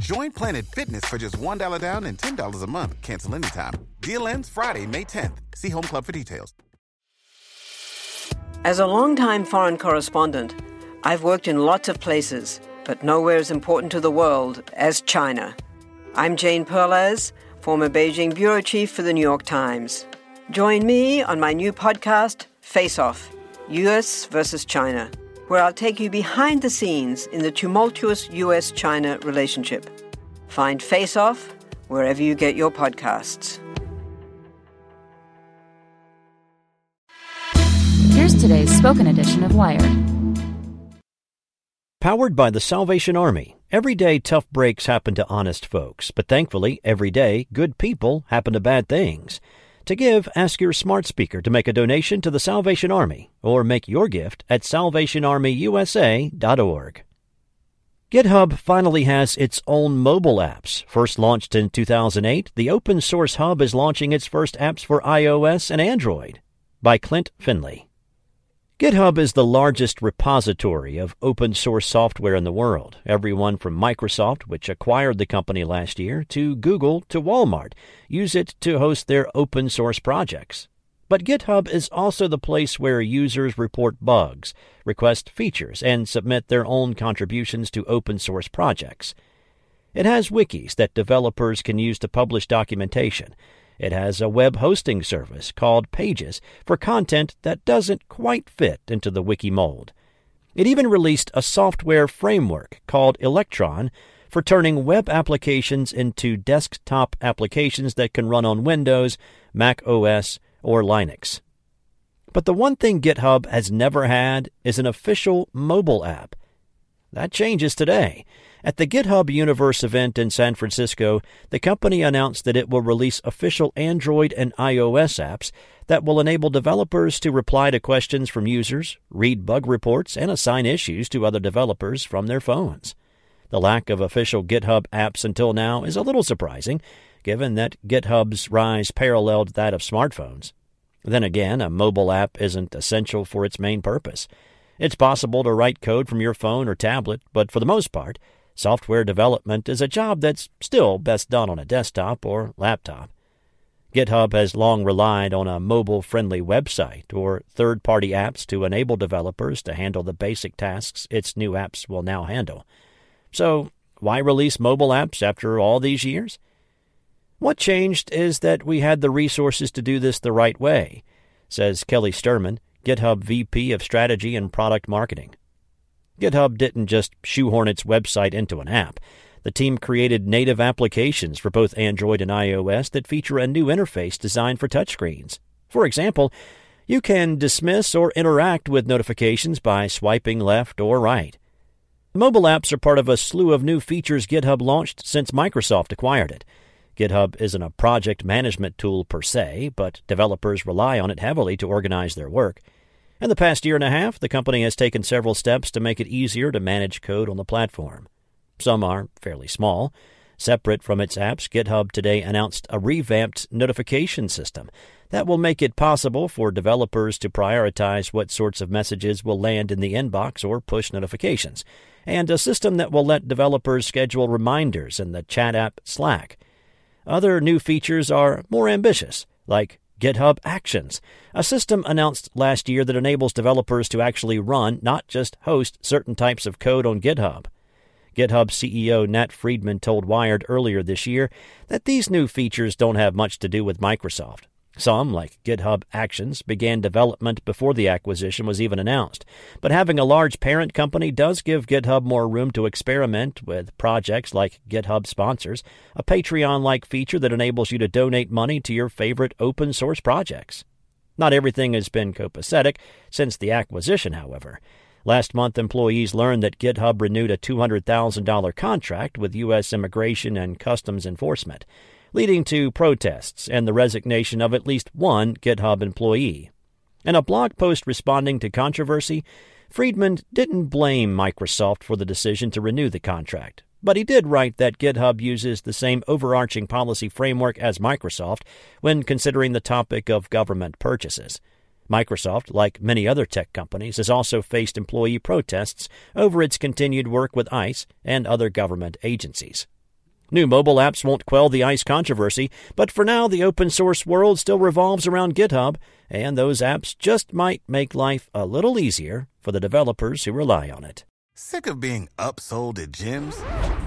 Join Planet Fitness for just $1 down and $10 a month. Cancel anytime. Deal ends Friday, May 10th. See Home Club for details. As a longtime foreign correspondent, I've worked in lots of places, but nowhere as important to the world as China. I'm Jane Perlez, former Beijing bureau chief for the New York Times. Join me on my new podcast, Face Off US versus China, where I'll take you behind the scenes in the tumultuous US China relationship. Find Face Off wherever you get your podcasts. Here's today's spoken edition of Wired. Powered by the Salvation Army. Every day, tough breaks happen to honest folks, but thankfully, every day, good people happen to bad things. To give, ask your smart speaker to make a donation to the Salvation Army or make your gift at salvationarmyusa.org. GitHub finally has its own mobile apps. First launched in 2008, the open source hub is launching its first apps for iOS and Android. By Klint Finley. GitHub is the largest repository of open source software in the world. Everyone from Microsoft, which acquired the company last year, to Google to Walmart use it to host their open source projects. But GitHub is also the place where users report bugs, request features, and submit their own contributions to open source projects. It has wikis that developers can use to publish documentation it has a web hosting service called Pages for content that doesn't quite fit into the wiki mold. It even released a software framework called Electron for turning web applications into desktop applications that can run on Windows, Mac OS, or Linux. But the one thing GitHub has never had is an official mobile app. That changes today. At the GitHub Universe event in San Francisco, the company announced that it will release official Android and iOS apps that will enable developers to reply to questions from users, read bug reports, and assign issues to other developers from their phones. The lack of official GitHub apps until now is a little surprising, given that GitHub's rise paralleled that of smartphones. Then again, a mobile app isn't essential for its main purpose. It's possible to write code from your phone or tablet, but for the most part, Software development is a job that's still best done on a desktop or laptop. GitHub has long relied on a mobile friendly website or third party apps to enable developers to handle the basic tasks its new apps will now handle. So, why release mobile apps after all these years? What changed is that we had the resources to do this the right way, says Kelly Stirman, GitHub VP of Strategy and Product Marketing. GitHub didn't just shoehorn its website into an app. The team created native applications for both Android and iOS that feature a new interface designed for touchscreens. For example, you can dismiss or interact with notifications by swiping left or right. Mobile apps are part of a slew of new features GitHub launched since Microsoft acquired it. GitHub isn't a project management tool per se, but developers rely on it heavily to organize their work. In the past year and a half, the company has taken several steps to make it easier to manage code on the platform. Some are fairly small. Separate from its apps, GitHub today announced a revamped notification system that will make it possible for developers to prioritize what sorts of messages will land in the inbox or push notifications, and a system that will let developers schedule reminders in the chat app Slack. Other new features are more ambitious, like GitHub Actions, a system announced last year that enables developers to actually run, not just host, certain types of code on GitHub. GitHub CEO Nat Friedman told Wired earlier this year that these new features don't have much to do with Microsoft. Some, like GitHub Actions, began development before the acquisition was even announced. But having a large parent company does give GitHub more room to experiment with projects like GitHub Sponsors, a Patreon like feature that enables you to donate money to your favorite open source projects. Not everything has been copacetic since the acquisition, however. Last month, employees learned that GitHub renewed a $200,000 contract with U.S. Immigration and Customs Enforcement, leading to protests and the resignation of at least one GitHub employee. In a blog post responding to controversy, Friedman didn't blame Microsoft for the decision to renew the contract, but he did write that GitHub uses the same overarching policy framework as Microsoft when considering the topic of government purchases. Microsoft, like many other tech companies, has also faced employee protests over its continued work with ICE and other government agencies. New mobile apps won't quell the ICE controversy, but for now the open source world still revolves around GitHub, and those apps just might make life a little easier for the developers who rely on it. Sick of being upsold at gyms?